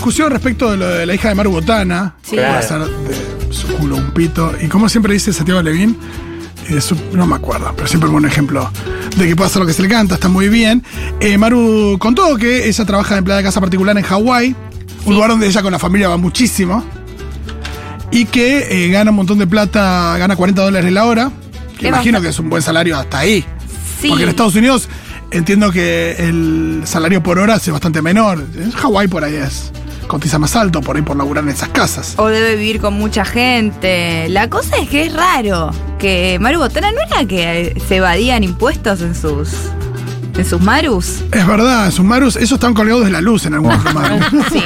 discusión respecto de lo de la hija de Maru Botana. Sí. Claro. ser de su culo un pito. Y como siempre dice Santiago Levín, no me acuerdo, pero siempre un ejemplo de que puede hacer lo que se le canta, está muy bien. Eh, Maru contó que ella trabaja de empleada de casa particular en Hawái, un Sí. lugar donde ella con la familia va muchísimo. Y que eh, gana un montón de plata, gana 40 dólares la hora. Que imagino que es un buen salario hasta ahí. Sí. Porque en Estados Unidos entiendo que el salario por hora es bastante menor. En Hawái por ahí es cotiza más alto por ahí por laburar en esas casas. O debe vivir con mucha gente. La cosa es que es raro que Maru Botana no era que se evadían impuestos en sus en sus Marus. Es verdad, sus marus, esos están colgados de la luz en algunos marus. Sí.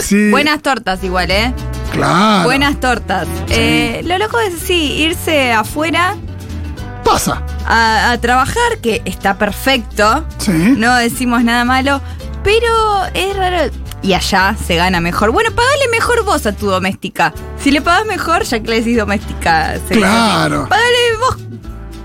Sí, Buenas tortas igual, ¿eh? claro. Buenas tortas. Eh, lo loco es sí, irse afuera Pasa. a, a trabajar, que está perfecto. Sí. No decimos nada malo, pero es raro. Y allá se gana mejor. Bueno, pagale mejor vos a tu doméstica. Si le pagas mejor, ya que le decís doméstica. se Claro. Pagale vos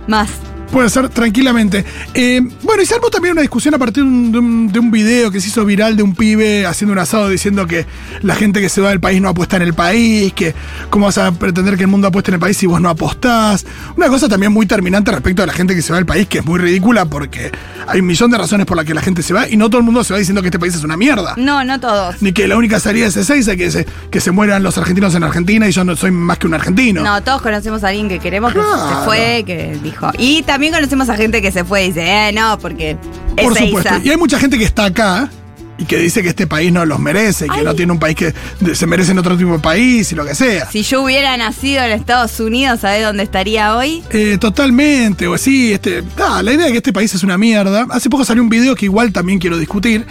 más. Puede ser tranquilamente. Eh, bueno, y se armó también una discusión a partir de un, de un- de un video que se hizo viral de un pibe haciendo un asado diciendo que la gente que se va del país no apuesta en el país, que cómo vas a pretender que el mundo apueste en el país si vos no apostás. Una cosa también muy terminante respecto a la gente que se va del país, que es muy ridícula porque hay un millón de razones por las que la gente se va y no todo el mundo se va diciendo que este país es una mierda. No, no todos. Ni que la única salida es esa, que se, que se mueran los argentinos en Argentina y yo no soy más que un argentino. No, todos conocemos a alguien que queremos que se fue, que dijo. Y también conocemos a gente que se fue y dice, eh, no, porque es Por supuesto. Y hay mucha gente que está acá y que dice que este país no los merece, que Ay. no tiene un país que se merece en otro tipo de país y lo que sea. Si yo hubiera nacido en Estados Unidos, ¿sabés dónde estaría hoy? Eh, totalmente, o así, este, ah, la idea de que este país es una mierda. Hace poco salió un video que igual también quiero discutir.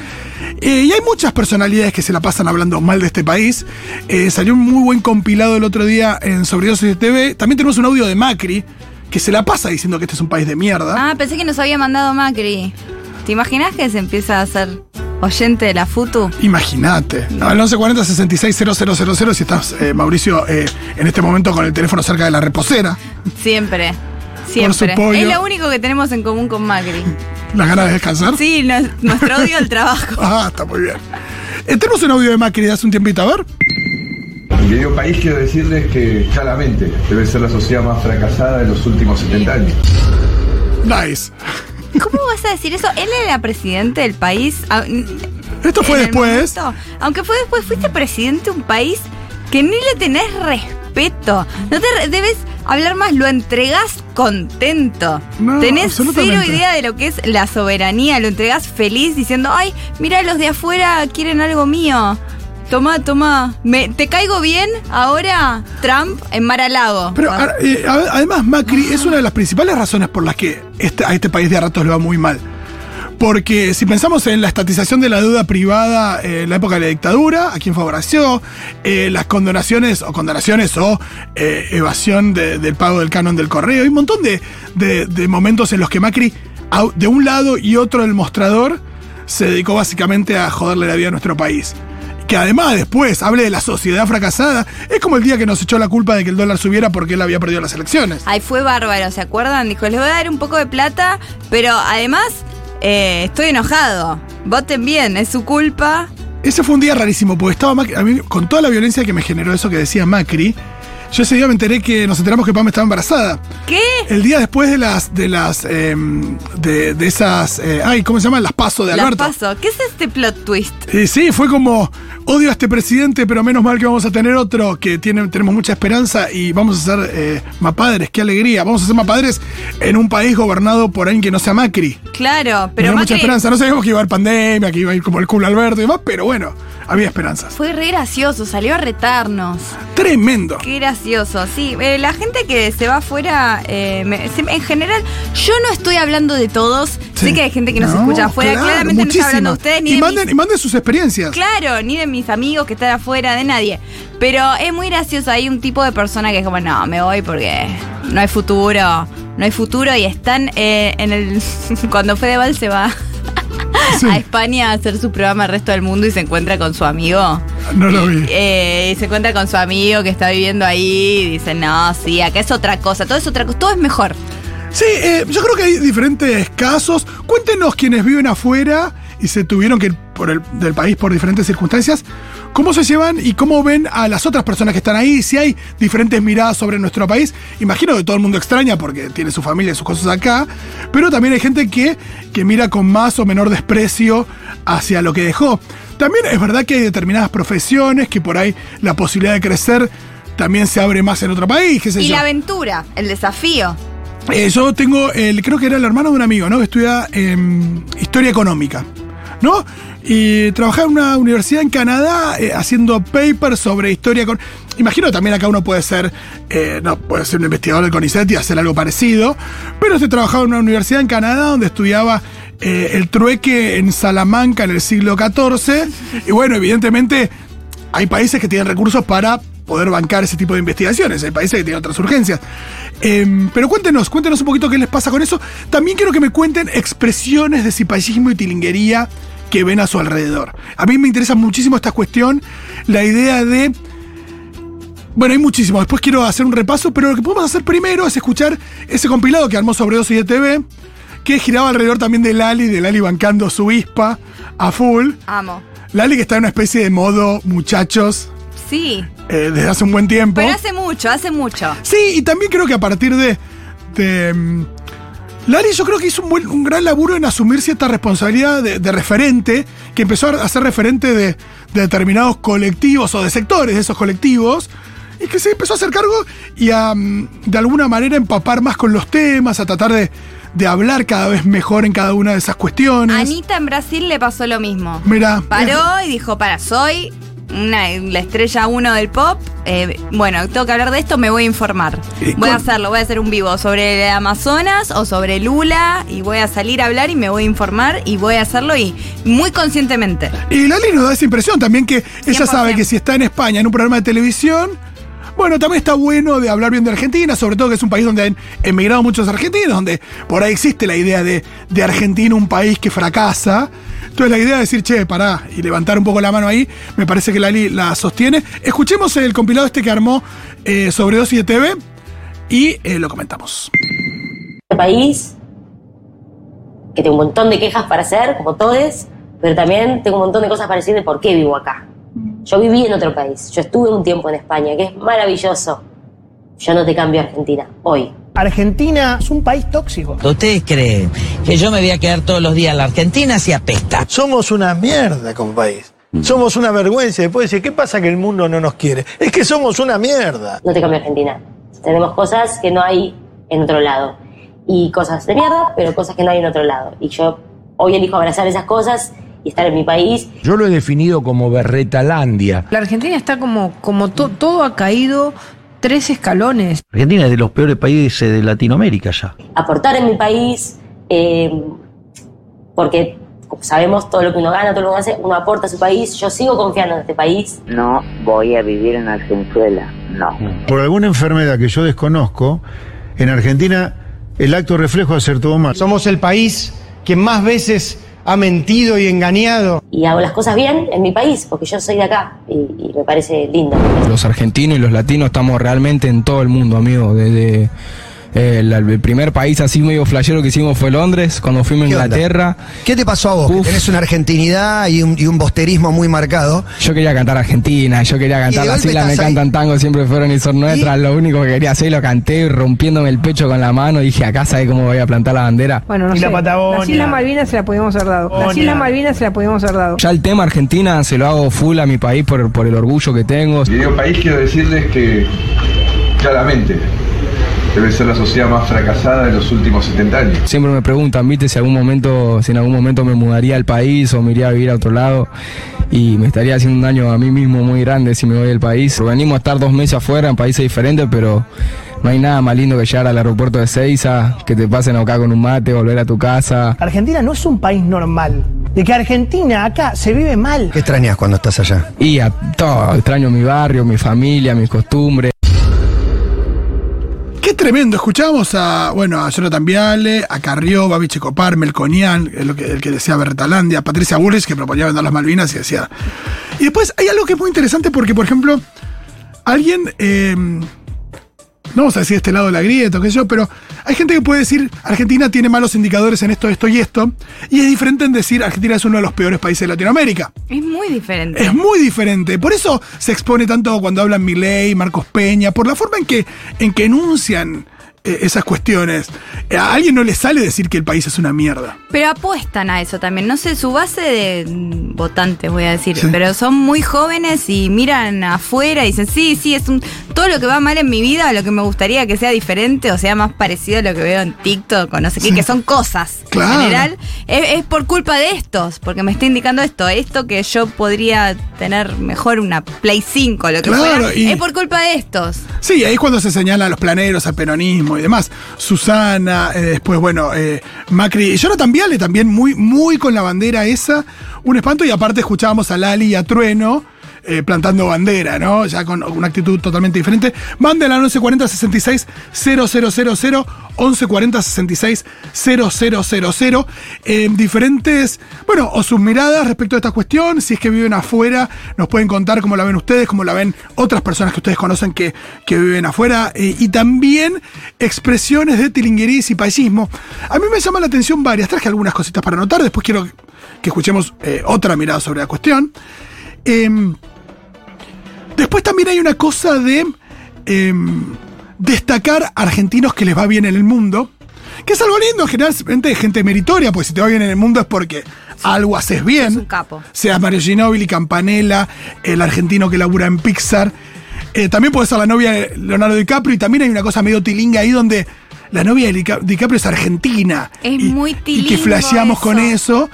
Eh, y hay muchas personalidades que se la pasan hablando mal de este país. Eh, salió un muy buen compilado el otro día en Sobredosis TV. También tenemos un audio de Macri que se la pasa diciendo que este es un país de mierda. Ah, pensé que nos había mandado Macri. ¿Te imaginas que se empieza a hacer oyente de la FUTU? Imagínate. No, al 1140 660000 si estás, eh, Mauricio, eh, en este momento con el teléfono cerca de la reposera. Siempre. Siempre. Es lo único que tenemos en común con Macri. ¿Las ganas de descansar? Sí, no- nuestro odio al trabajo. Ah, está muy bien. Eh, tenemos un audio de Macri de hace un tiempito, a ver. Y digo país, quiero decirles que claramente debe ser la sociedad más fracasada de los últimos 70 años. Nice. ¿Cómo vas a decir eso? Él era presidente del país. ah, Esto fue después. momento. Aunque fue después, fuiste presidente de un país que ni le tenés respeto. No te re- debes hablar más, lo entregás contento. No, tenés cero idea de lo que es la soberanía, lo entregás feliz diciendo, ay, mira, los de afuera quieren algo mío. Tomá, tomá. Me, ¿Te caigo bien ahora, Trump, en Mar a Lago? Pero a- eh, a- además Macri es una de las principales razones por las que este- a este país de a ratos le va muy mal. Porque si pensamos en la estatización de la deuda privada eh, en la época de la dictadura, a quién favoreció, eh, las condonaciones o condonaciones o eh, evasión de- del pago del canon del correo, hay un montón de, de- de momentos en los que Macri, de un lado y otro del mostrador, se dedicó básicamente a joderle la vida a nuestro país. Que además después hable de la sociedad fracasada, es como el día que nos echó la culpa de que el dólar subiera porque él había perdido las elecciones. Ay, fue bárbaro, ¿se acuerdan? Dijo, les voy a dar un poco de plata, pero además eh, estoy enojado. Voten bien, es su culpa. Ese fue un día rarísimo, porque estaba Macri, a mí, con toda la violencia que me generó eso que decía Macri, yo ese día me enteré que nos enteramos que Pam estaba embarazada. ¿Qué? El día después de las, de las, em, de, de esas, eh, ay, ¿cómo se llaman? Las pasos de Las Alberto. paso. ¿Qué es este plot twist? Y sí, fue como, odio a este presidente, pero menos mal que vamos a tener otro, que tiene, tenemos mucha esperanza y vamos a ser eh, mapadres, qué alegría. Vamos a ser mapadres en un país gobernado por alguien que no sea Macri. Claro, Pero pero mucha Macri esperanza. No sabíamos que iba a haber pandemia, que iba a ir como el culo Alberto y demás, pero bueno, había esperanzas. fue re gracioso, salió a retarnos. Tremendo. Qué gracioso, sí. Eh, la gente que se va afuera, eh, me- se- en general, yo no estoy hablando de todos. Sí. Sé que hay gente que nos No, escucha afuera. claro, Claramente no estoy hablando de ustedes ni y de manden, mis- y manden sus experiencias. Claro, ni de mis amigos que están afuera, de nadie. Pero es muy gracioso, hay un tipo de persona que es como, no, me voy porque no hay futuro, no hay futuro y están eh, en el... Cuando Fedeval se va Sí. a España a hacer su programa al resto del mundo y se encuentra con su amigo. No lo vi. Eh, y se encuentra con su amigo que está viviendo ahí y dice, no, sí, acá es otra cosa, todo es otra cosa, todo es mejor. Sí, eh, yo creo que hay diferentes casos. Cuéntenos quienes viven afuera y se tuvieron que por el, del país por diferentes circunstancias, ¿cómo se llevan y cómo ven a las otras personas que están ahí? Si hay diferentes miradas sobre nuestro país, imagino que todo el mundo extraña porque tiene su familia y sus cosas acá, pero también hay gente que, que mira con más o menor desprecio hacia lo que dejó. También es verdad que hay determinadas profesiones que por ahí la posibilidad de crecer también se abre más en otro país, qué sé Y yo. la aventura, el desafío. Eh, yo tengo, el, creo que era el hermano de un amigo, ¿no? Que estudia em, historia económica, ¿no? Y trabajaba en una universidad en Canadá eh, haciendo papers sobre historia con. Imagino también acá uno puede ser, eh, no, puede ser un investigador del CONICET y hacer algo parecido, pero este trabajaba en una universidad en Canadá donde estudiaba eh, el trueque en Salamanca en el siglo XIV. Y bueno, evidentemente hay países que tienen recursos para poder bancar ese tipo de investigaciones. Hay países que tienen otras urgencias. Em, pero cuéntenos, cuéntenos un poquito qué les pasa con eso. También quiero que me cuenten expresiones de cipallismo y tilinguería que ven a su alrededor. A mí me interesa muchísimo esta cuestión, la idea de... Bueno, hay muchísimo. Después quiero hacer un repaso, pero lo que podemos hacer primero es escuchar ese compilado que armó sobre y de TV, que giraba alrededor también de Lali, de Lali bancando su ispa a full. Amo. Lali que está en una especie de modo muchachos Sí. eh, desde hace un buen tiempo. Pero hace mucho, hace mucho. Sí, y también creo que a partir de. de Lali yo creo que hizo un, buen- un gran laburo en asumir cierta responsabilidad de, de referente, que empezó a ser referente de, de determinados colectivos o de sectores de esos colectivos, y que se empezó a hacer cargo y a mm, de alguna manera empapar más con los temas, a tratar de, de hablar cada vez mejor en cada una de esas cuestiones. Anita en Brasil le pasó lo mismo. Mira, Paró y dijo, para, soy una, la estrella uno del pop. eh, bueno, tengo que hablar de esto, me voy a informar. Voy a hacerlo, voy a hacer un vivo sobre el Amazonas o sobre Lula y voy a salir a hablar y me voy a informar y voy a hacerlo y muy conscientemente. Y Lali nos da esa impresión también que ella 100%. sabe que si está en España en un programa de televisión, bueno, también está bueno de hablar bien de Argentina, sobre todo que es un país donde han emigrado muchos argentinos, donde por ahí existe la idea de, de Argentina un país que fracasa. Entonces la idea de decir, che, pará, y levantar un poco la mano ahí, me parece que Lali la sostiene. Escuchemos el compilado este que armó eh, sobre Dosis de TV y eh, lo comentamos. este país, que tengo un montón de quejas para hacer, como todos, pero también tengo un montón de cosas para decir de por qué vivo acá. Yo viví en otro país, yo estuve un tiempo en España, que es maravilloso. Yo no te cambio a Argentina, hoy. Argentina es un país tóxico. ¿Ustedes creen que yo me voy a quedar todos los días en la Argentina si apesta? Somos una mierda como país. Somos una vergüenza. Después decir, ¿qué pasa que el mundo no nos quiere? Es que somos una mierda. No te cambio a Argentina. Tenemos cosas que no hay en otro lado. Y cosas de mierda, pero cosas que no hay en otro lado. Y yo hoy elijo abrazar esas cosas y estar en mi país. Yo lo he definido como Berretalandia. La Argentina está como, como to- todo ha caído tres escalones. Argentina es de los peores países de Latinoamérica ya. aportar en mi país, eh, porque como sabemos todo lo que uno gana, todo lo que uno hace, uno aporta a su país. Yo sigo confiando en este país. No voy a vivir en Argenzuela, no. Por alguna enfermedad que yo desconozco, en Argentina el acto reflejo es hacer todo mal. Somos el país que más veces ha mentido y engañado. Y hago las cosas bien en mi país, porque yo soy de acá y, y me parece lindo. Los argentinos y los latinos estamos realmente en todo el mundo, amigo. Desde el, el primer país así medio flashero que hicimos fue Londres, cuando fuimos a. Inglaterra. ¿Qué te pasó a vos? Que tenés una argentinidad y un, y un bosterismo muy marcado. Yo quería cantar Argentina, yo quería cantar las islas me ahí. cantan tango, siempre fueron y son nuestras. Lo único que quería hacer, lo canté rompiéndome el pecho con la mano. Dije, acá sabe cómo voy a plantar la bandera. Bueno, no Y la sé. Patagonia. Las Islas Malvinas se la podíamos haber dado. Las. Islas Malvinas se la podíamos haber dado. Ya el tema Argentina se lo hago full a mi país por, por el orgullo que tengo. Y digo país, quiero decirles que claramente debe ser la sociedad más fracasada de los últimos 70 años. Siempre me preguntan, viste, si algún momento, si en algún momento me mudaría al país o me iría a vivir a otro lado y me estaría haciendo un daño a mí mismo muy grande si me voy del país. Venimos a estar dos meses afuera en países diferentes, pero no hay nada más lindo que llegar al aeropuerto de Seiza, que te pasen acá con un mate, volver a tu casa. Argentina no es un país normal. De que Argentina acá se vive mal. ¿Qué extrañas cuando estás allá? Y a todo, extraño mi barrio, mi familia, mis costumbres. Tremendo. Escuchábamos a, bueno, a Jonathan Viale, a Carrió, Babi Checopar, Melconian, el, que- el que decía Bertalandia, Patricia Bullrich, que proponía vender las Malvinas y decía. Y después hay algo que es muy interesante porque, por ejemplo, alguien. eh, no vamos a decir este lado de la grieta, qué sé yo, pero hay gente que puede decir Argentina tiene malos indicadores en esto, esto y esto, y es diferente en decir Argentina es uno de los peores países de Latinoamérica. Es muy diferente. Es muy diferente. Por eso se expone tanto cuando hablan Milei, Marcos Peña, por la forma en que, en que enuncian esas cuestiones. Eh, A alguien no le sale decir que el país es una mierda. Pero apuestan a eso también. No sé, su base de mm, votantes, voy a decir. Sí. Pero son muy jóvenes y miran afuera y dicen, sí, sí, es un, todo lo que va mal en mi vida, lo que me gustaría que sea diferente o sea más parecido a lo que veo en TikTok o no sé qué, Sí. que son cosas. Claro. En general, es, es por culpa de estos, porque me está indicando esto. Esto que yo podría tener mejor una Play 5, lo que Claro, fuera, y- es por culpa de estos. Sí, ahí es cuando se señalan a los planeros, al peronismo y demás. Susana, eh, después, bueno, eh, Macri. Y Jonathan Viale también muy, muy con la bandera esa. Un espanto. Y aparte escuchábamos a Lali y a Trueno. Eh, plantando bandera, ¿no? Ya con una actitud totalmente diferente. Manden al 1140 66 000, 1140 66 000. Eh, diferentes, bueno, o sus miradas respecto a esta cuestión. Si es que viven afuera, nos pueden contar cómo la ven ustedes, cómo la ven otras personas que ustedes conocen que, que viven afuera. eh, y también expresiones de tilinguerías y paisismo. A mí me llama la atención varias. Traje algunas cositas para anotar. Después quiero que escuchemos eh, otra mirada sobre la cuestión. Después también hay una cosa de em, destacar argentinos que les va bien en el mundo. Que es algo lindo, generalmente de gente meritoria, pues si te va bien en el mundo es porque algo haces bien. Es un capo. Seas Mario Ginóbili, Campanella, el argentino que labura en Pixar. Eh, también puede ser la novia de Leonardo DiCaprio y también hay una cosa medio tilinga ahí donde la novia de Dica- DiCaprio es argentina. Es y, muy Y que tilingo flasheamos con eso.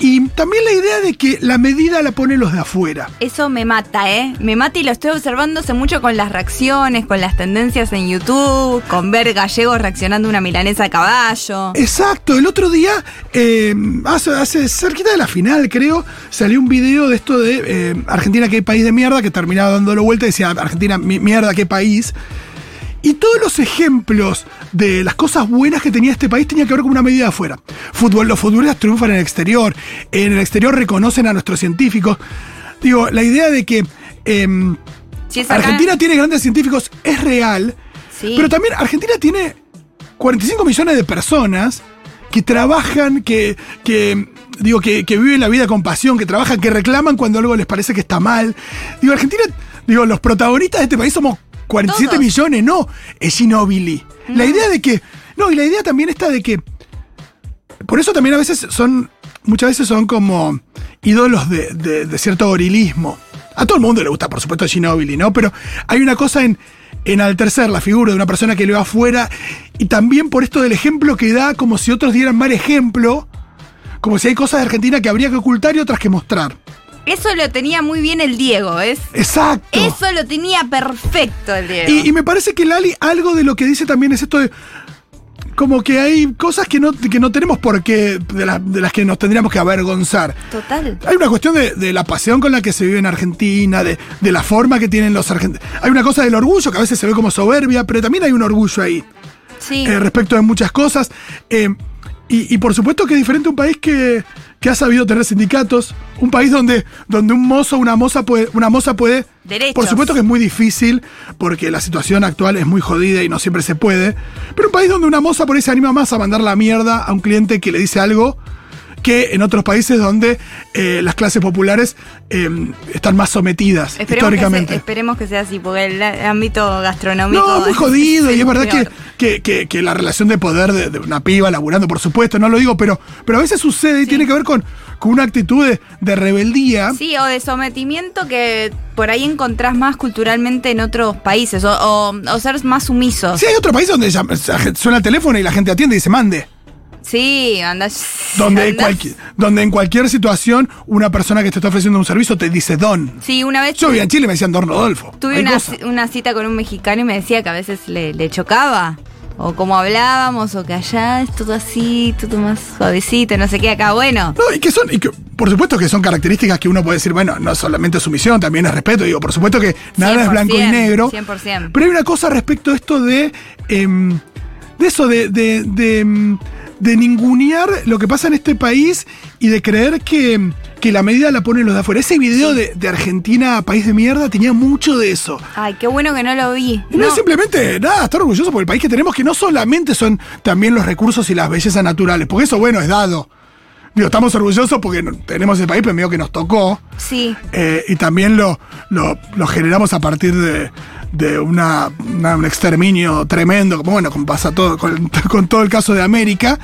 Y también la idea de que la medida la ponen los de afuera. Eso me mata, ¿eh? Me mata y lo estoy observando hace mucho con las reacciones, con las tendencias en YouTube, con ver gallegos reaccionando a una milanesa a caballo. Exacto, el otro día, eh, hace, hace cerquita de la final, creo, salió un video de esto de eh, Argentina, qué país de mierda, que terminaba dándolo vuelta y decía Argentina, mi- mierda, qué país. Y todos los ejemplos de las cosas buenas que tenía este país tenía que ver con una medida de afuera. Fútbol, los futbolistas triunfan en el exterior, en el exterior reconocen a nuestros científicos. Digo, la idea de que em, Si es acá- Argentina tiene grandes científicos es real, Sí. pero también Argentina tiene 45 millones de personas que trabajan, que, que digo, que, que viven la vida con pasión, que trabajan, que reclaman cuando algo les parece que está mal. Digo, Argentina, digo, los protagonistas de este país somos 47 Todos. millones, no, es Ginóbili. La No. idea de que, no, y la idea también está de que, por eso también a veces son, muchas veces son como ídolos de, de- de cierto gorilismo. A todo el mundo le gusta, por supuesto, Ginóbili, ¿no? Pero hay una cosa en, en enaltecer la figura de una persona que le va afuera y también por esto del ejemplo que da, como si otros dieran mal ejemplo, como si hay cosas de Argentina que habría que ocultar y otras que mostrar. Eso lo tenía muy bien el Diego, ¿ves? Exacto. Eso lo tenía perfecto el Diego. Y, y me parece que Lali, algo de lo que dice también es esto de. Como que hay cosas que no, que no tenemos por qué, de, la- de las que nos tendríamos que avergonzar. Total. Hay una cuestión de, de la pasión con la que se vive en Argentina, de, de la forma que tienen los argentinos. Hay una cosa del orgullo que a veces se ve como soberbia, pero también hay un orgullo ahí Sí. eh, respecto de muchas cosas. Eh, y, y por supuesto que es diferente un país que, que ha sabido tener sindicatos, un país donde, donde un mozo, una moza puede, una moza puede. Derechos. Por supuesto que es muy difícil, porque la situación actual es muy jodida y no siempre se puede. Pero un país donde una moza por ahí se anima más a mandar la mierda a un cliente que le dice algo que en otros países donde eh, las clases populares eh, están más sometidas Esperemos que, históricamente. se- esperemos que sea así, porque el ámbito gastronómico. No, muy es- jodido. Y es verdad que, que, que- que la relación de poder de, de una piba laburando, por supuesto, no lo digo, pero, pero a veces sucede y tiene que ver con, con una actitud de, de rebeldía. Sí, o de sometimiento que por ahí encontrás más culturalmente en otros países, o, o, o ser más sumisos. Sí, hay otro país donde suena el teléfono y la gente atiende y dice mande. Sí, anda. Donde, andás- cualqui- donde en cualquier situación una persona que te está ofreciendo un servicio te dice don. Sí, una vez Yo vivía en Chile me decían don Rodolfo. tuve una, cita con un mexicano y me decía que a veces le, le chocaba. O como hablábamos, o que allá es todo así, todo más suavecito, no sé qué, acá, bueno. No, y que son, y que, por supuesto que son características que uno puede decir, bueno, no solamente sumisión, también es respeto. Digo, por supuesto que nada es blanco y 100%, negro. 100%. Pero hay una cosa respecto a esto de. em, de eso, de. de, de, em, de ningunear lo que pasa en este país y de creer que que la medida la ponen los de afuera. Ese video de, de Argentina, país de mierda, tenía mucho de eso. Ay, qué bueno que no lo vi. Y no, es simplemente, nada, estar orgulloso por el país que tenemos, que no solamente son también los recursos y las bellezas naturales, porque eso, bueno, es dado. Digo, estamos orgullosos porque no- tenemos el país, pero medio que nos tocó. Sí. Eh, y también lo, lo, lo generamos a partir de, de una, un exterminio tremendo, como bueno, como pasa todo, con, con todo el caso de América.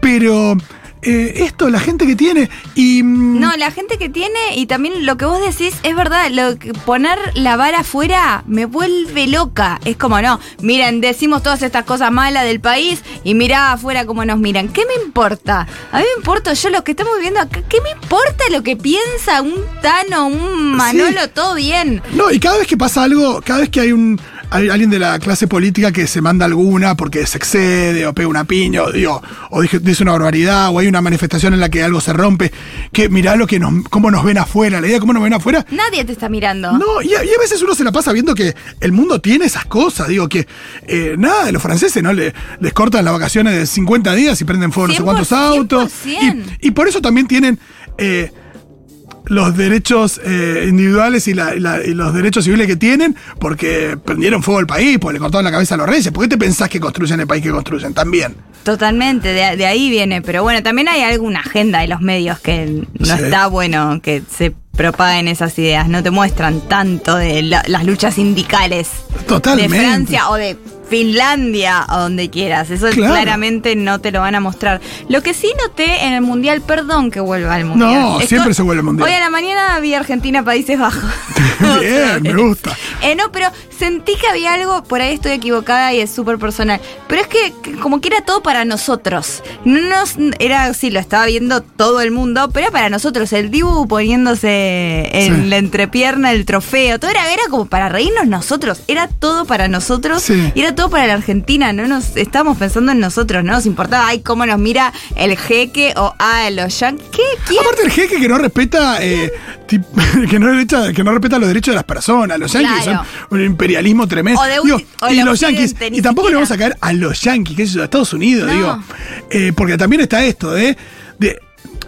Pero eh, esto, la gente que tiene. Y. mm, No, la gente que tiene y también lo que vos decís es verdad, lo que poner la vara afuera me vuelve loca. Es como, no, miren, decimos todas estas cosas malas del país y mirá afuera cómo nos miran. ¿Qué me importa? A mí me importa yo lo que estamos viviendo acá. ¿Qué me importa lo que piensa un Tano, un Manolo? Todo bien. No, y cada vez que pasa algo, cada vez que hay un hay alguien de la clase política que se manda alguna porque se excede o pega una piña o, digo, o dice una barbaridad o hay una manifestación en la que algo se rompe, que mirá lo que nos, cómo nos ven afuera, la idea de cómo nos ven afuera. Nadie te está mirando. No, y a, y a veces uno se la pasa viendo que el mundo tiene esas cosas. Digo que eh, nada, los franceses no Le- les cortan las vacaciones de 50 días y prenden fuego no sé cuántos 100%, autos. Y, y por eso también tienen eh, los derechos eh, individuales y, la- y la- y los derechos civiles que tienen, porque prendieron fuego al país, porque le cortaron la cabeza a los reyes. ¿Por qué te pensás que construyen el país que construyen? También. Totalmente, de, de ahí viene. Pero bueno, también hay alguna agenda de los medios que no Sí. está bueno que se propaguen esas ideas. No te muestran tanto de la- las luchas sindicales Totalmente. de Francia o de Finlandia o donde quieras. Eso Claro. claramente no te lo van a mostrar. Lo que sí noté en el Mundial, perdón que vuelva al Mundial. No, siempre se vuelve al Mundial. Hoy a la mañana vi Argentina, Países Bajos. Bien, me gusta. Eh, no, pero sentí que había algo, por ahí estoy equivocada y es súper personal. Pero es que, que como que era todo para nosotros. No nos, era, sí, lo estaba viendo todo el mundo, pero era para nosotros. El Dibu poniéndose en Sí. la entrepierna el trofeo, todo era, era como para reírnos nosotros. Era todo para nosotros Sí. y era todo para la Argentina. No nos estábamos pensando en nosotros, no nos importaba, ay, cómo nos mira el jeque o ah, los yankees. ¿Qué? ¿Quién? Aparte el jeque que no respeta eh, que, no que no respeta los derechos de las personas. Los yanquis Claro. son un imperialismo tremendo. O de un- Digo, o y los ni Y tampoco le vamos a caer a los yanquis, que es a Estados Unidos, No. digo. Eh, porque también está esto, ¿eh? De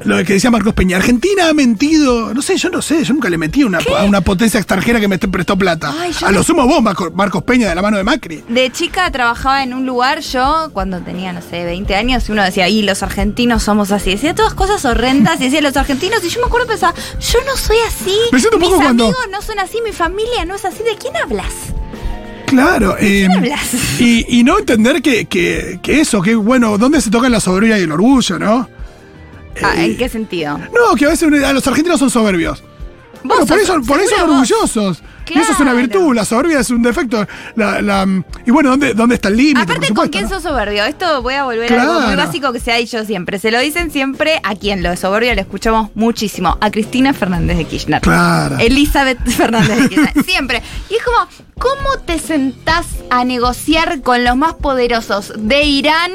lo que decía Marcos Peña. Argentina ha mentido. No sé, yo no sé. Yo nunca le metí una, a una potencia extranjera que me prestó plata. Ay, a lo sumo vos, Marco- Marcos Peña, de la mano de Macri. De chica trabajaba en un lugar, yo cuando tenía, no sé, 20 años, y uno decía, y los argentinos somos así. Decía todas cosas horrendas y decía los argentinos, y yo me acuerdo pensaba, yo no soy así. Me siento un Mis cuando- amigos no son así, mi familia no es así. ¿De quién hablas? Claro. eh, hablas? y, y no entender que, que, que eso, que bueno, ¿dónde se tocan la soberbia y el orgullo, no? Ah, Eh, ¿En qué sentido? No, que a veces a los argentinos son soberbios. Bueno, por eso, por eso son vos. orgullosos. Y eso es una Claro. virtud, la soberbia es un defecto. La, la- y bueno, ¿dónde, dónde está el límite? Aparte, ¿con quién no? sos soberbio? Esto voy a volver a algo muy Claro. básico que se ha dicho siempre. Se lo dicen siempre a quien lo de soberbio lo escuchamos muchísimo. A Cristina Fernández de Kirchner. Claro. Elizabeth Fernández de Kirchner. siempre. Y es como, ¿cómo te sentás a negociar con los más poderosos de Irán?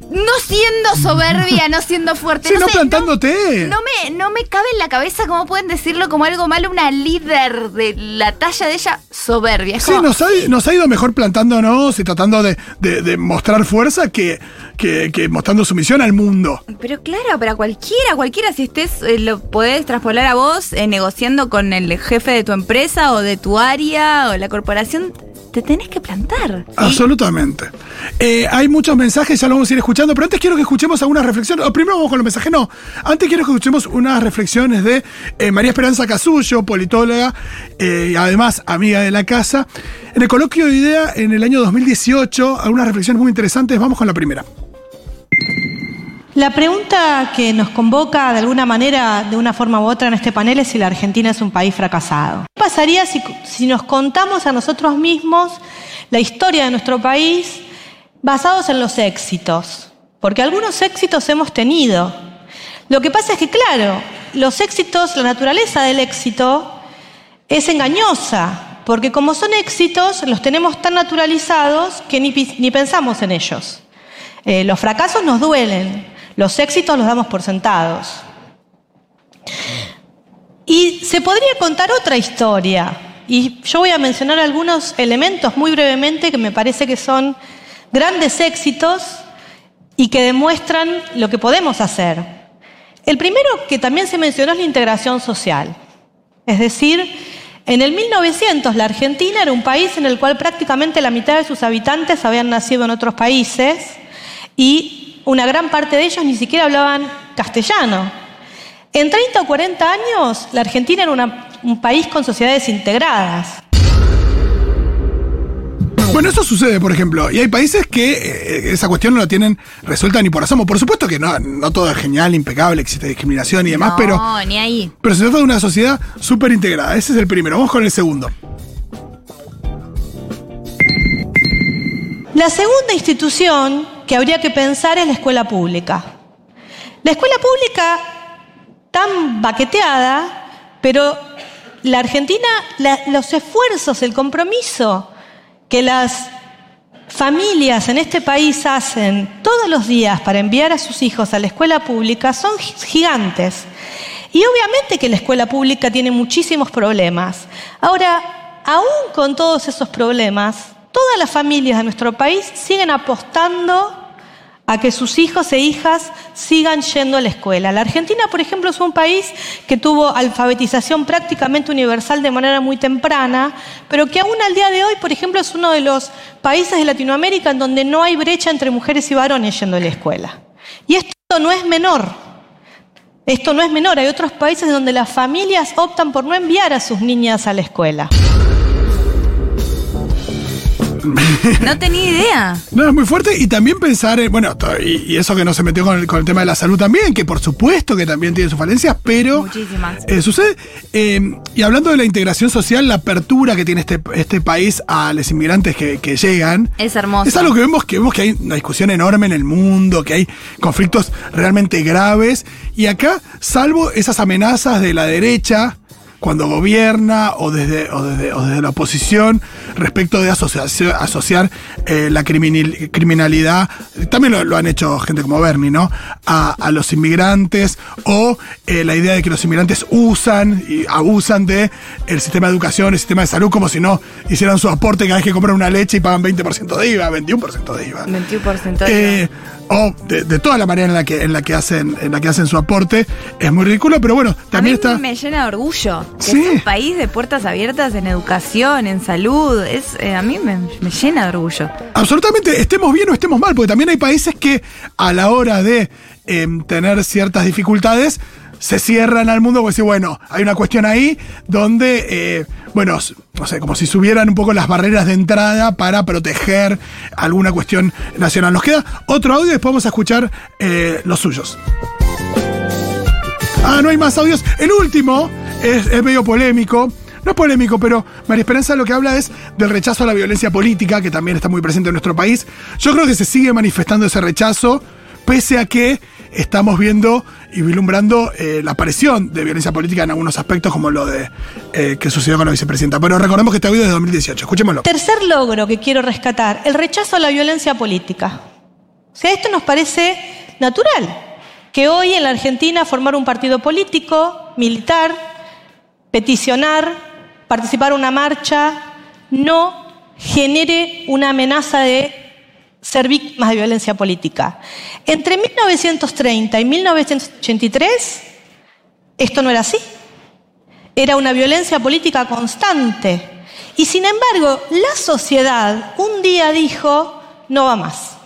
No siendo soberbia, no siendo fuerte. Sí, no sé, plantándote. No me, no me cabe en la cabeza cómo pueden decirlo como algo malo una líder de la talla de ella soberbia. Es Sí, como- nos ha, nos ha ido mejor plantándonos y tratando de, de- de mostrar fuerza que, que, que mostrando sumisión al mundo. Pero claro, para cualquiera, cualquiera, si estés, eh, lo podés traspolar a vos eh, negociando con el jefe de tu empresa o de tu área o la corporación, te tenés que plantar. Absolutamente. Eh, hay muchos mensajes, ya lo vamos a ir escuchando, pero antes quiero que escuchemos algunas reflexiones. O primero vamos con los mensajes, no. Antes quiero que escuchemos unas reflexiones de eh, María Esperanza Casullo, politóloga eh, y además amiga de la casa. En el coloquio de idea en el año 2018, algunas reflexiones muy interesantes. Vamos con la primera. La pregunta que nos convoca de alguna manera, de una forma u otra en este panel es si la Argentina es un país fracasado. ¿Qué pasaría si nos contamos a nosotros mismos la historia de nuestro país basados en los éxitos? Porque algunos éxitos hemos tenido. Lo que pasa es que, claro, los éxitos, la naturaleza del éxito es engañosa, porque como son éxitos, los tenemos tan naturalizados que ni, pensamos en ellos. Eh, los fracasos nos duelen, los éxitos los damos por sentados. Y se podría contar otra historia, y yo voy a mencionar algunos elementos muy brevemente que me parece que son grandes éxitos y que demuestran lo que podemos hacer. El primero que también se mencionó es la integración social. Es decir, en el 1900 la Argentina era un país en el cual prácticamente la mitad de sus habitantes habían nacido en otros países y una gran parte de ellos ni siquiera hablaban castellano. En 30 o 40 años la Argentina era un país con sociedades integradas. Bueno, eso sucede, por ejemplo. Y hay países que eh, esa cuestión no la tienen resuelta ni por asomo. Por supuesto que no, no todo es genial, impecable, existe discriminación y demás, no, pero, ni ahí. pero se trata de una sociedad súper integrada. Ese es el primero. Vamos con el segundo. La segunda institución que habría que pensar es la escuela pública. La escuela pública tan baqueteada, pero la Argentina, la- los esfuerzos, el compromiso que las familias en este país hacen todos los días para enviar a sus hijos a la escuela pública son gi- gigantes. Y obviamente que la escuela pública tiene muchísimos problemas. Ahora, aún con todos esos problemas, todas las familias de nuestro país siguen apostando a que sus hijos e hijas sigan yendo a la escuela. La Argentina, por ejemplo, es un país que tuvo alfabetización prácticamente universal de manera muy temprana, pero que aún al día de hoy, por ejemplo, es uno de los países de Latinoamérica en donde no hay brecha entre mujeres y varones yendo a la escuela. Y esto no es menor. Esto no es menor. Hay otros países donde las familias optan por no enviar a sus niñas a la escuela. No tenía idea. No, es muy fuerte. Y también pensar, en- bueno, y, y eso que no se metió con el, con el tema de la salud también, que por supuesto que también tiene sus falencias, pero Muchísimas. eh, sucede. eh, y hablando de la integración social, la apertura que tiene este, este país a los inmigrantes que, que llegan. Es hermoso. Es algo que vemos, que vemos que hay una discusión enorme en el mundo, que hay conflictos realmente graves. Y acá, salvo esas amenazas de la derecha, cuando gobierna o desde, o desde, o desde la oposición, respecto de asociación- asociar eh, la criminal- criminalidad, también lo, lo han hecho gente como Bernie, ¿no? A, a los inmigrantes, o eh, la idea de que los inmigrantes usan y abusan de el sistema de educación, el sistema de salud, como si no hicieran su aporte cada vez que compran una leche y pagan 20% de IVA, 21% de IVA. 21% de Eh, o de, de toda la manera en la que en la que hacen en la que hacen su aporte es muy ridículo pero bueno A mí también está me llena de orgullo. Que Sí. es un país de puertas abiertas en educación, en salud. Es, eh, a mí me, me llena de orgullo. absolutamente estemos bien o estemos mal porque también hay países que a la hora de em, tener ciertas dificultades se cierran al mundo decir, bueno, hay una cuestión ahí donde, eh, bueno, no sé, como si subieran un poco las barreras de entrada para proteger alguna cuestión nacional. Nos queda otro audio y después vamos a escuchar eh, los suyos. Ah, no hay más audios. El último es, es medio polémico. No es polémico, pero María Esperanza lo que habla es del rechazo a la violencia política, que también está muy presente en nuestro país. Yo creo que se sigue manifestando ese rechazo, pese a que estamos viendo y vislumbrando eh, la aparición de violencia política en algunos aspectos, como lo de eh, que sucedió con la vicepresidenta. Pero recordemos que este audio es de 2018. Escuchémoslo. Tercer logro que quiero rescatar, el rechazo a la violencia política. O sea, esto nos parece natural, que hoy en la Argentina formar un partido político, militar, peticionar, participar en una marcha, no genere una amenaza de ser víctimas de violencia política. Entre 1930 y 1983, esto no era así. Era una violencia política constante. Y sin embargo, la sociedad un día dijo, no va más.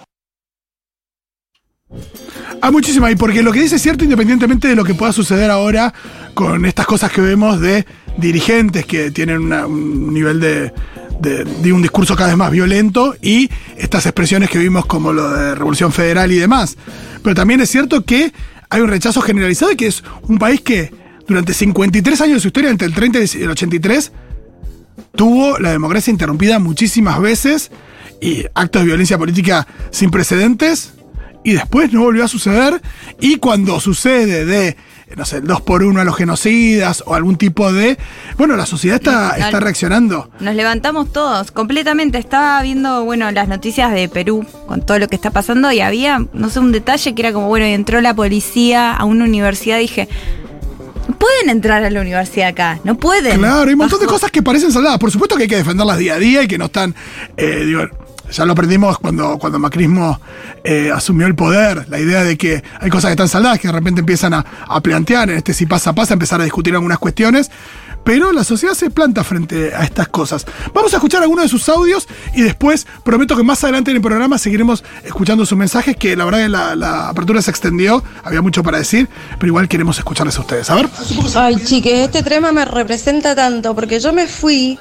Hay muchísima, y porque lo que dice es cierto independientemente de lo que pueda suceder ahora con estas cosas que vemos de dirigentes que tienen un nivel de, de- un discurso cada vez más violento y estas expresiones que vimos como lo de Revolución Federal y demás. Pero también es cierto que hay un rechazo generalizado y que es un país que durante 53 años de su historia, entre el 30 y el 83, tuvo la democracia interrumpida muchísimas veces y actos de violencia política sin precedentes y después no volvió a suceder y cuando sucede de no sé, el 2 por 1 a los genocidas o algún tipo de bueno, la sociedad está, está reaccionando. Nos levantamos todos, completamente. Estaba viendo, bueno, las noticias de Perú con todo lo que está pasando y había, no sé, un detalle que era como, bueno, y entró la policía a una universidad. Dije, no pueden entrar a la universidad acá, no pueden. Claro, hay un montón de cosas que parecen saladas. Por supuesto que hay que defenderlas día a día y que no están, eh, digo, Ya lo aprendimos cuando, cuando Macrismo eh, asumió el poder, la idea de que hay cosas que están saldadas que de repente empiezan a, plantear, en este si pasa, pasa, empezar a discutir algunas cuestiones, pero la sociedad se planta frente a estas cosas. Vamos a escuchar algunos de sus audios y después prometo que más adelante en el programa seguiremos escuchando sus mensajes, que la verdad que la, la apertura se extendió, había mucho para decir, pero igual queremos escucharles a ustedes. A ver. Ay, chiques, este tema me representa tanto porque yo me fui,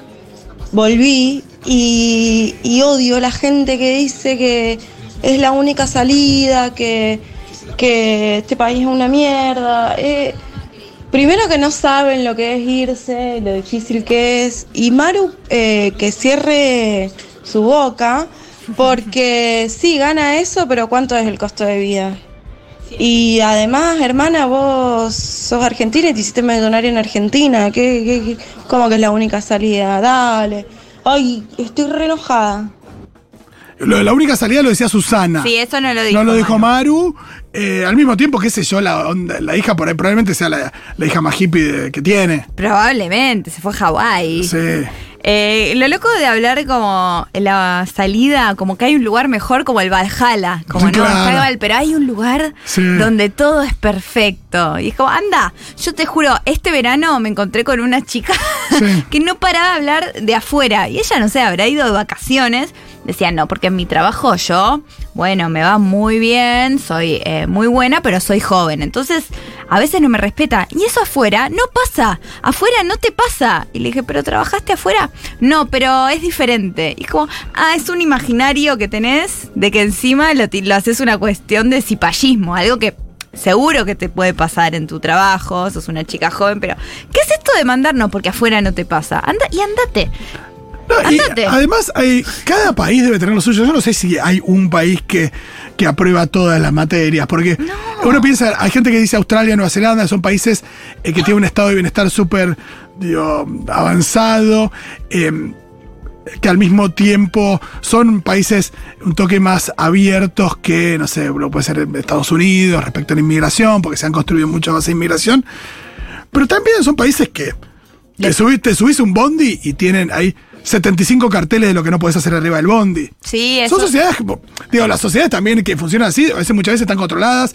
volví y, y odio la gente que dice que es la única salida, que, que este país es una mierda. Eh, primero que no saben lo que es irse, lo difícil que es. Y Maru, eh, que cierre su boca, porque sí, gana eso, pero ¿cuánto es el costo de vida? Y además, hermana, vos sos argentina y te hiciste millonaria en Argentina. ¿Qué, qué, qué- cómo que es la única salida? Dale. Ay, estoy re enojada. Lo de la única salida lo decía Susana. Sí, eso no lo dijo. No lo dijo Maru. Maru. Eh, al mismo tiempo, qué sé yo, la, onda- la hija por ahí probablemente sea la, la hija más hippie de- que tiene. Probablemente, se fue a Hawái. Sí. Eh, lo loco de hablar como la salida, como que hay un lugar mejor como el Valhalla, como no Claro. Valhalla, pero hay un lugar Sí. donde todo es perfecto. Y es como, anda, yo te juro, este verano me encontré con una chica que no paraba de hablar de afuera. Y ella, no sé, habrá ido de vacaciones. Decía, no, porque en mi trabajo yo, bueno, me va muy bien, soy eh, muy buena, pero soy joven. Entonces, a veces no me respeta. Y eso afuera no pasa. Afuera no te pasa. Y le dije, ¿pero trabajaste afuera? No, pero es diferente. Y como, ah, es un imaginario que tenés de que encima lo, lo haces una cuestión de cipallismo, algo que seguro que te puede pasar en tu trabajo, sos una chica joven, pero ¿qué es esto de mandar? No, porque afuera no te pasa. Anda y andate. No, y Andate. además, hay, cada país debe tener lo suyo. Yo no sé si hay un país que, que aprueba todas las materias, porque uno piensa, hay gente que dice Australia, Nueva Zelanda, son países eh, que tienen un estado de bienestar súper avanzado. eh, que al mismo tiempo son países un toque más abiertos que, no sé, lo puede ser Estados Unidos respecto a la inmigración, porque se han construido mucha base de inmigración. Pero también son países que te subís, te subís un bondi y tienen ahí 75 carteles de lo que no podés hacer arriba del bondi. Sí, eso Son sociedades, digo, las sociedades también que funcionan así, a veces muchas veces están controladas.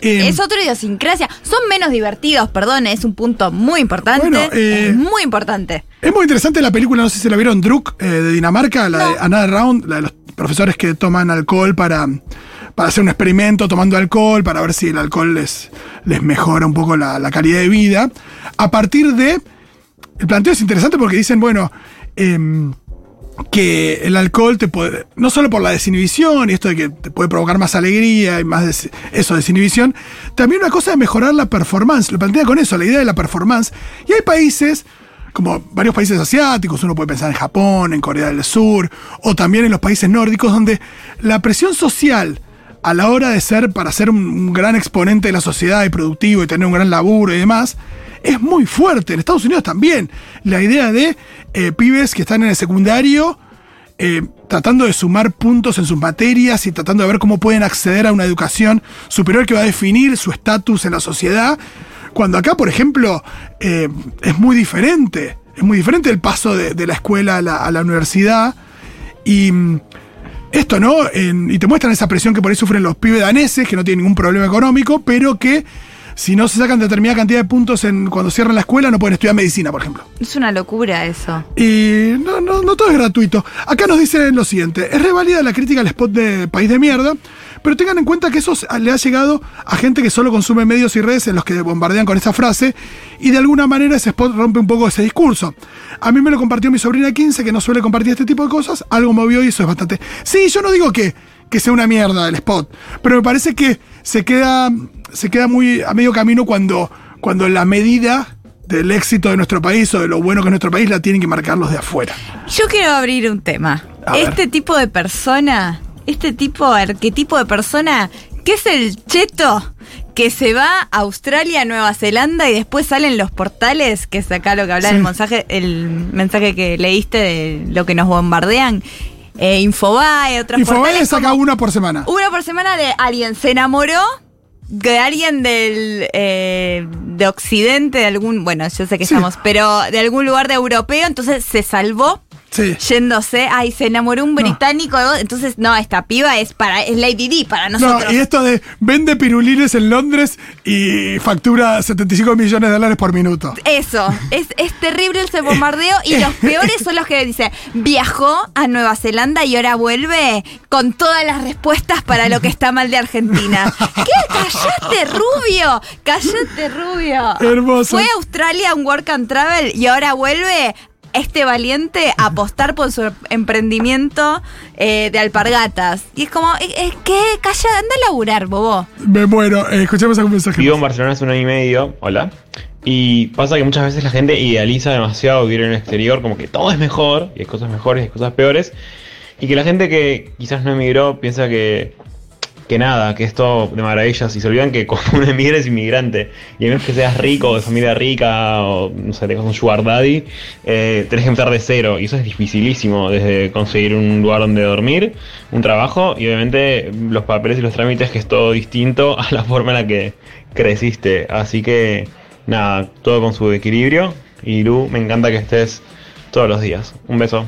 eh, es otra idiosincrasia. Son menos divertidos, perdón, es un punto muy importante. Bueno, eh, es muy importante. Es muy interesante la película, no sé si la vieron, Druk, eh, de Dinamarca, la de Another Round, la de los profesores que toman alcohol para, para hacer un experimento tomando alcohol, para ver si el alcohol les, les mejora un poco la, la calidad de vida. A partir de. El planteo es interesante porque dicen, bueno, em, que el alcohol te puede, no solo por la desinhibición y esto de que te puede provocar más alegría y más des- eso, desinhibición, también una cosa de mejorar la performance, lo plantea con eso, la idea de la performance. Y hay países, como varios países asiáticos, uno puede pensar en Japón, en Corea del Sur, o también en los países nórdicos, donde la presión social a la hora de ser, para ser un, un gran exponente de la sociedad y productivo y tener un gran laburo y demás, es muy fuerte. En Estados Unidos también. La idea de eh, pibes que están en el secundario eh, tratando de sumar puntos en sus materias y tratando de ver cómo pueden acceder a una educación superior que va a definir su estatus en la sociedad. Cuando acá, por ejemplo, eh, es muy diferente. Es muy diferente el paso de, la escuela a la, universidad. Y mm, esto, ¿no? Y te muestran esa presión que por ahí sufren los pibes daneses, que no tienen ningún problema económico, pero que si no se sacan determinada cantidad de puntos en, cuando cierran la escuela, no pueden estudiar medicina, por ejemplo. Es una locura eso. Y no, no, no todo es gratuito. Acá nos dicen lo siguiente: es reválida la crítica al spot de País de Mierda, pero tengan en cuenta que eso le ha llegado a gente que solo consume medios y redes en los que bombardean con esa frase, y de alguna manera ese spot rompe un poco ese discurso. A mí me lo compartió mi sobrina de 15, que no suele compartir este tipo de cosas, algo movió y eso es bastante. Sí, yo no digo que, que sea una mierda el spot, pero me parece que se queda, se queda muy a medio camino cuando, cuando la medida del éxito de nuestro país o de lo bueno que es nuestro país la tienen que marcar los de afuera. Yo quiero abrir un tema. A ver. Este tipo de persona, este tipo, arquetipo de persona, que es el cheto que se va a Australia, Nueva Zelanda y después salen los portales, que es acá lo que habla Sí. el mensaje, el mensaje que leíste de lo que nos bombardean. Eh, Infobae, otros Infobae saca una por semana. Una por semana de alguien se enamoró de alguien del eh, de Occidente, de algún, bueno, yo sé que estamos, pero de algún lugar de europeo, entonces se salvó Sí. yéndose, ay, se enamoró un británico, entonces no, esta piba es para es Lady D para nosotros. No, y esto de vende pirulines en Londres y factura 75 millones de dólares por minuto. Eso, es, es terrible ese bombardeo y los peores son los que dice, viajó a Nueva Zelanda y ahora vuelve con todas las respuestas para lo que está mal de Argentina. ¿Qué? ¡Cállate, rubio! ¡Cállate, rubio! Hermoso. Fue a Australia un work and travel y ahora vuelve este valiente a apostar por su emprendimiento eh, de alpargatas. Y es como, eh, eh, ¿qué? Calla, anda a laburar, bobo. Me muero. Eh, escuchemos algún mensaje. Vivo en Barcelona hace un año y medio. Hola. Y pasa que muchas veces la gente idealiza demasiado vivir en el exterior, como que todo es mejor, y hay cosas mejores y hay cosas peores. Y que la gente que quizás no emigró piensa que, que nada, que es todo de maravillas, y se olvidan que cuando uno emigra es inmigrante. Y a menos que seas rico, de familia rica, o no sé, tengas un sugar daddy, eh, tenés que empezar de cero. Y eso es dificilísimo, desde conseguir un lugar donde dormir, un trabajo, y obviamente los papeles y los trámites, que es todo distinto a la forma en la que creciste. Así que nada, todo con su equilibrio. Y Lu, me encanta que estés todos los días. Un beso.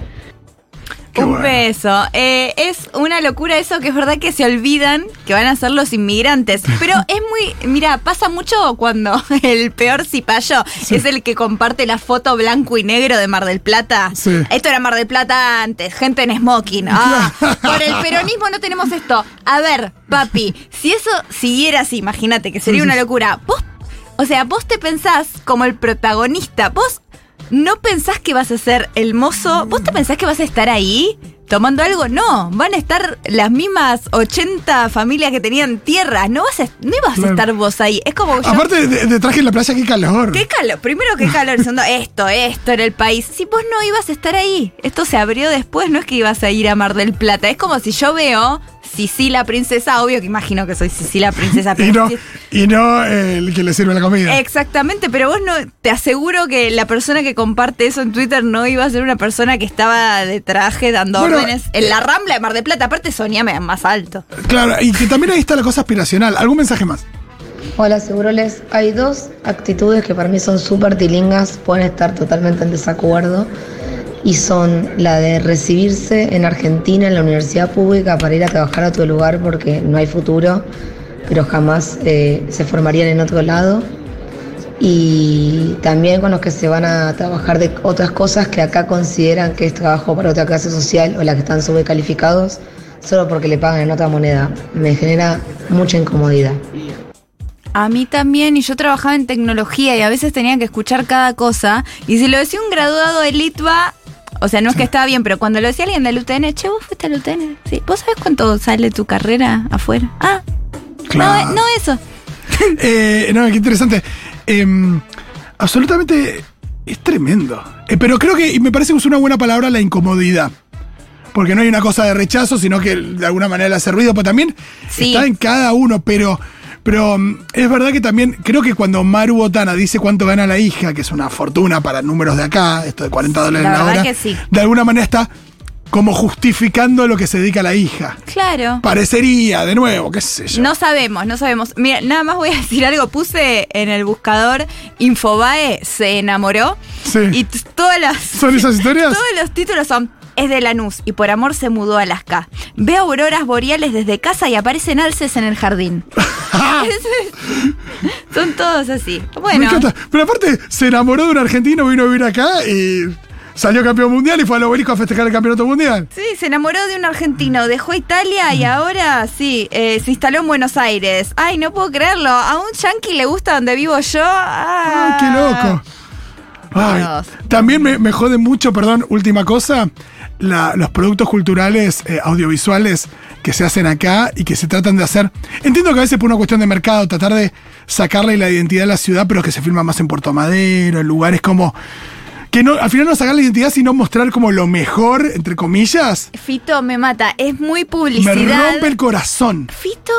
Un beso. Eh, es una locura eso que es verdad que se olvidan que van a ser los inmigrantes. Pero es muy. Mira, pasa mucho cuando el peor cipayo es el que comparte la foto blanco y negro de Mar del Plata. Sí. Esto era Mar del Plata antes, gente en smoking. Ah, por el peronismo no tenemos esto. A ver, papi, si eso siguiera así, imagínate que sería una locura. Vos, o sea, vos te pensás como el protagonista. Vos ¿No pensás que vas a ser el mozo? ¿Vos te pensás que vas a estar ahí tomando algo? No, van a estar las mismas 80 familias que tenían tierras. No vas a, no ibas a estar vos ahí. Es como yo- Aparte de, de traje en la playa, qué calor. ¿Qué calor? Primero, qué calor. Segundo, esto, esto era el país. Si vos no ibas a estar ahí, esto se abrió después, no es que ibas a ir a Mar del Plata. Es como si yo veo Sisi la princesa, obvio que imagino que soy Sisi la princesa. Y no, y no el que le sirve la comida. Exactamente, pero vos no, te aseguro que la persona que comparte eso en Twitter no iba a ser una persona que estaba de traje dando Bueno, órdenes en la Rambla de Mar del Plata. Aparte Sonia me más alto. Claro, y que también ahí está la cosa aspiracional. ¿Algún mensaje más? Hola, Seguroles. Hay dos actitudes que para mí son súper tilingas, pueden estar totalmente en desacuerdo, y son la de recibirse en Argentina en la universidad pública para ir a trabajar a otro lugar porque no hay futuro, pero jamás eh, se formarían en otro lado. Y también con los que se van a trabajar de otras cosas que acá consideran que es trabajo para otra clase social o la que están sobrecalificados solo porque le pagan en otra moneda. Me genera mucha incomodidad. A mí también, y yo trabajaba en tecnología y a veces tenía que escuchar cada cosa. Y si lo decía un graduado de Litva, o sea, no es que estaba bien, pero cuando lo decía alguien del UTN, che, vos fuiste al UTN. Sí. ¿Vos sabés cuánto sale tu carrera afuera? Ah, Claro. no, no eso. Eh, no, qué interesante. Em, absolutamente es tremendo. Eh, pero creo que, y me parece que es una buena palabra la incomodidad. Porque no hay una cosa de rechazo, sino que de alguna manera le hace ruido. Pero también Sí. está en cada uno. Pero, pero mm, es verdad que también, creo que cuando Maru Botana dice cuánto gana la hija, que es una fortuna para números de acá, esto de 40 dólares La la, hora, que sí. de alguna manera está como justificando lo que se dedica a la hija. Claro. Parecería, de nuevo, qué sé yo. No sabemos, no sabemos. Mira, nada más voy a decir algo. Puse en el buscador Infobae se enamoró. Sí. Y todas las. ¿Son esas historias? Todos los títulos son. Es de Lanús y por amor se mudó a Alaska. Ve auroras boreales desde casa y aparecen alces en el jardín. Son todos así. Me Bueno, encanta. Pero aparte, se enamoró de un argentino, vino a vivir acá y salió campeón mundial y fue al obelisco a festejar el campeonato mundial. sí, se enamoró de un argentino, dejó Italia y ahora sí, eh, se instaló en Buenos Aires. Ay, no puedo creerlo. A un yankee le gusta donde vivo yo. Ay, qué Ah. loco. Ay, Dios. también me, me jode mucho, perdón, última cosa, la- los productos culturales eh, audiovisuales que se hacen acá y que se tratan de hacer. Entiendo que a veces por una cuestión de mercado, tratar de sacarle la identidad a la ciudad, pero que se filma más en Puerto Madero, en lugares como... Que no, al final no sacar la identidad, sino mostrar como lo mejor, entre comillas. Fito me mata, es muy Me publicidad. rompe el corazón. Fito,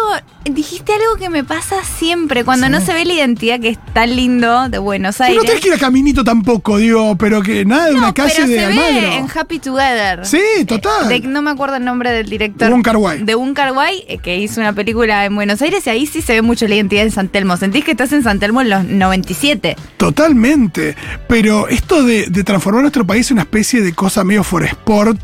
dijiste algo que me pasa siempre, cuando no se ve la identidad que es tan lindo de Buenos Aires. no tenés que ir a Caminito tampoco, digo, pero que nada de una calle pero de se Almagro. ve en Happy Together. Sí, total. De- no me acuerdo el nombre del director. Wong Kar-wai. De un Carguay, que hizo una película en Buenos Aires y ahí sí se ve mucho la identidad de San Telmo. Sentís que estás en San Telmo en los 97. Totalmente. Pero esto de de, de transformar nuestro país en una especie de cosa medio for sport,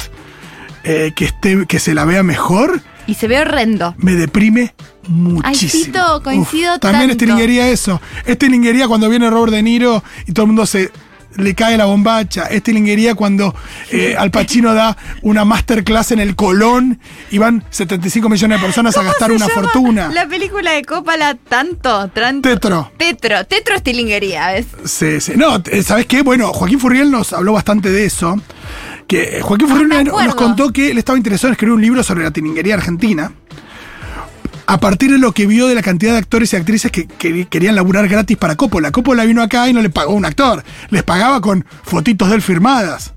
eh, que, esté, que se la vea mejor, Y se ve horrendo. me deprime Ay, muchísimo. Fito, coincido Uf, también tanto. estilinguería eso. Estilinguería cuando viene Robert De Niro y todo el mundo se le cae la bombacha. Estilinguería cuando eh, Al Pacino da una masterclass en el Colón y van 75 millones de personas a ¿Cómo gastar una llama fortuna. La película de Coppola tanto, tanto. Tetro. Tetro, tetro estilinguería, ¿ves? Sí, sí. No, eh, ¿sabes qué? Bueno, Joaquín Furriel nos habló bastante de eso. Que eh, Joaquín Furriel me nos contó que él estaba interesado en escribir un libro sobre la tilinguería argentina. A partir de lo que vio de la cantidad de actores y actrices que, que querían laburar gratis para Coppola. Coppola vino acá y no le pagó un actor. Les pagaba con fotitos de él firmadas.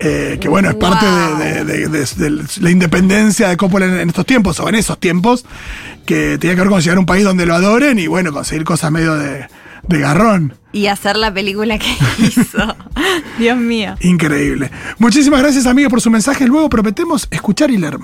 Eh, que bueno, es parte de, de- de- de- de la independencia de Coppola en, en estos tiempos, o en esos tiempos, que tenía que ver con llegar a un país donde lo adoren y bueno, conseguir cosas medio de, garrón. Y hacer la película que hizo. Dios mío. Increíble. Muchísimas gracias, amigos, por su mensaje. Luego prometemos escuchar y leer más.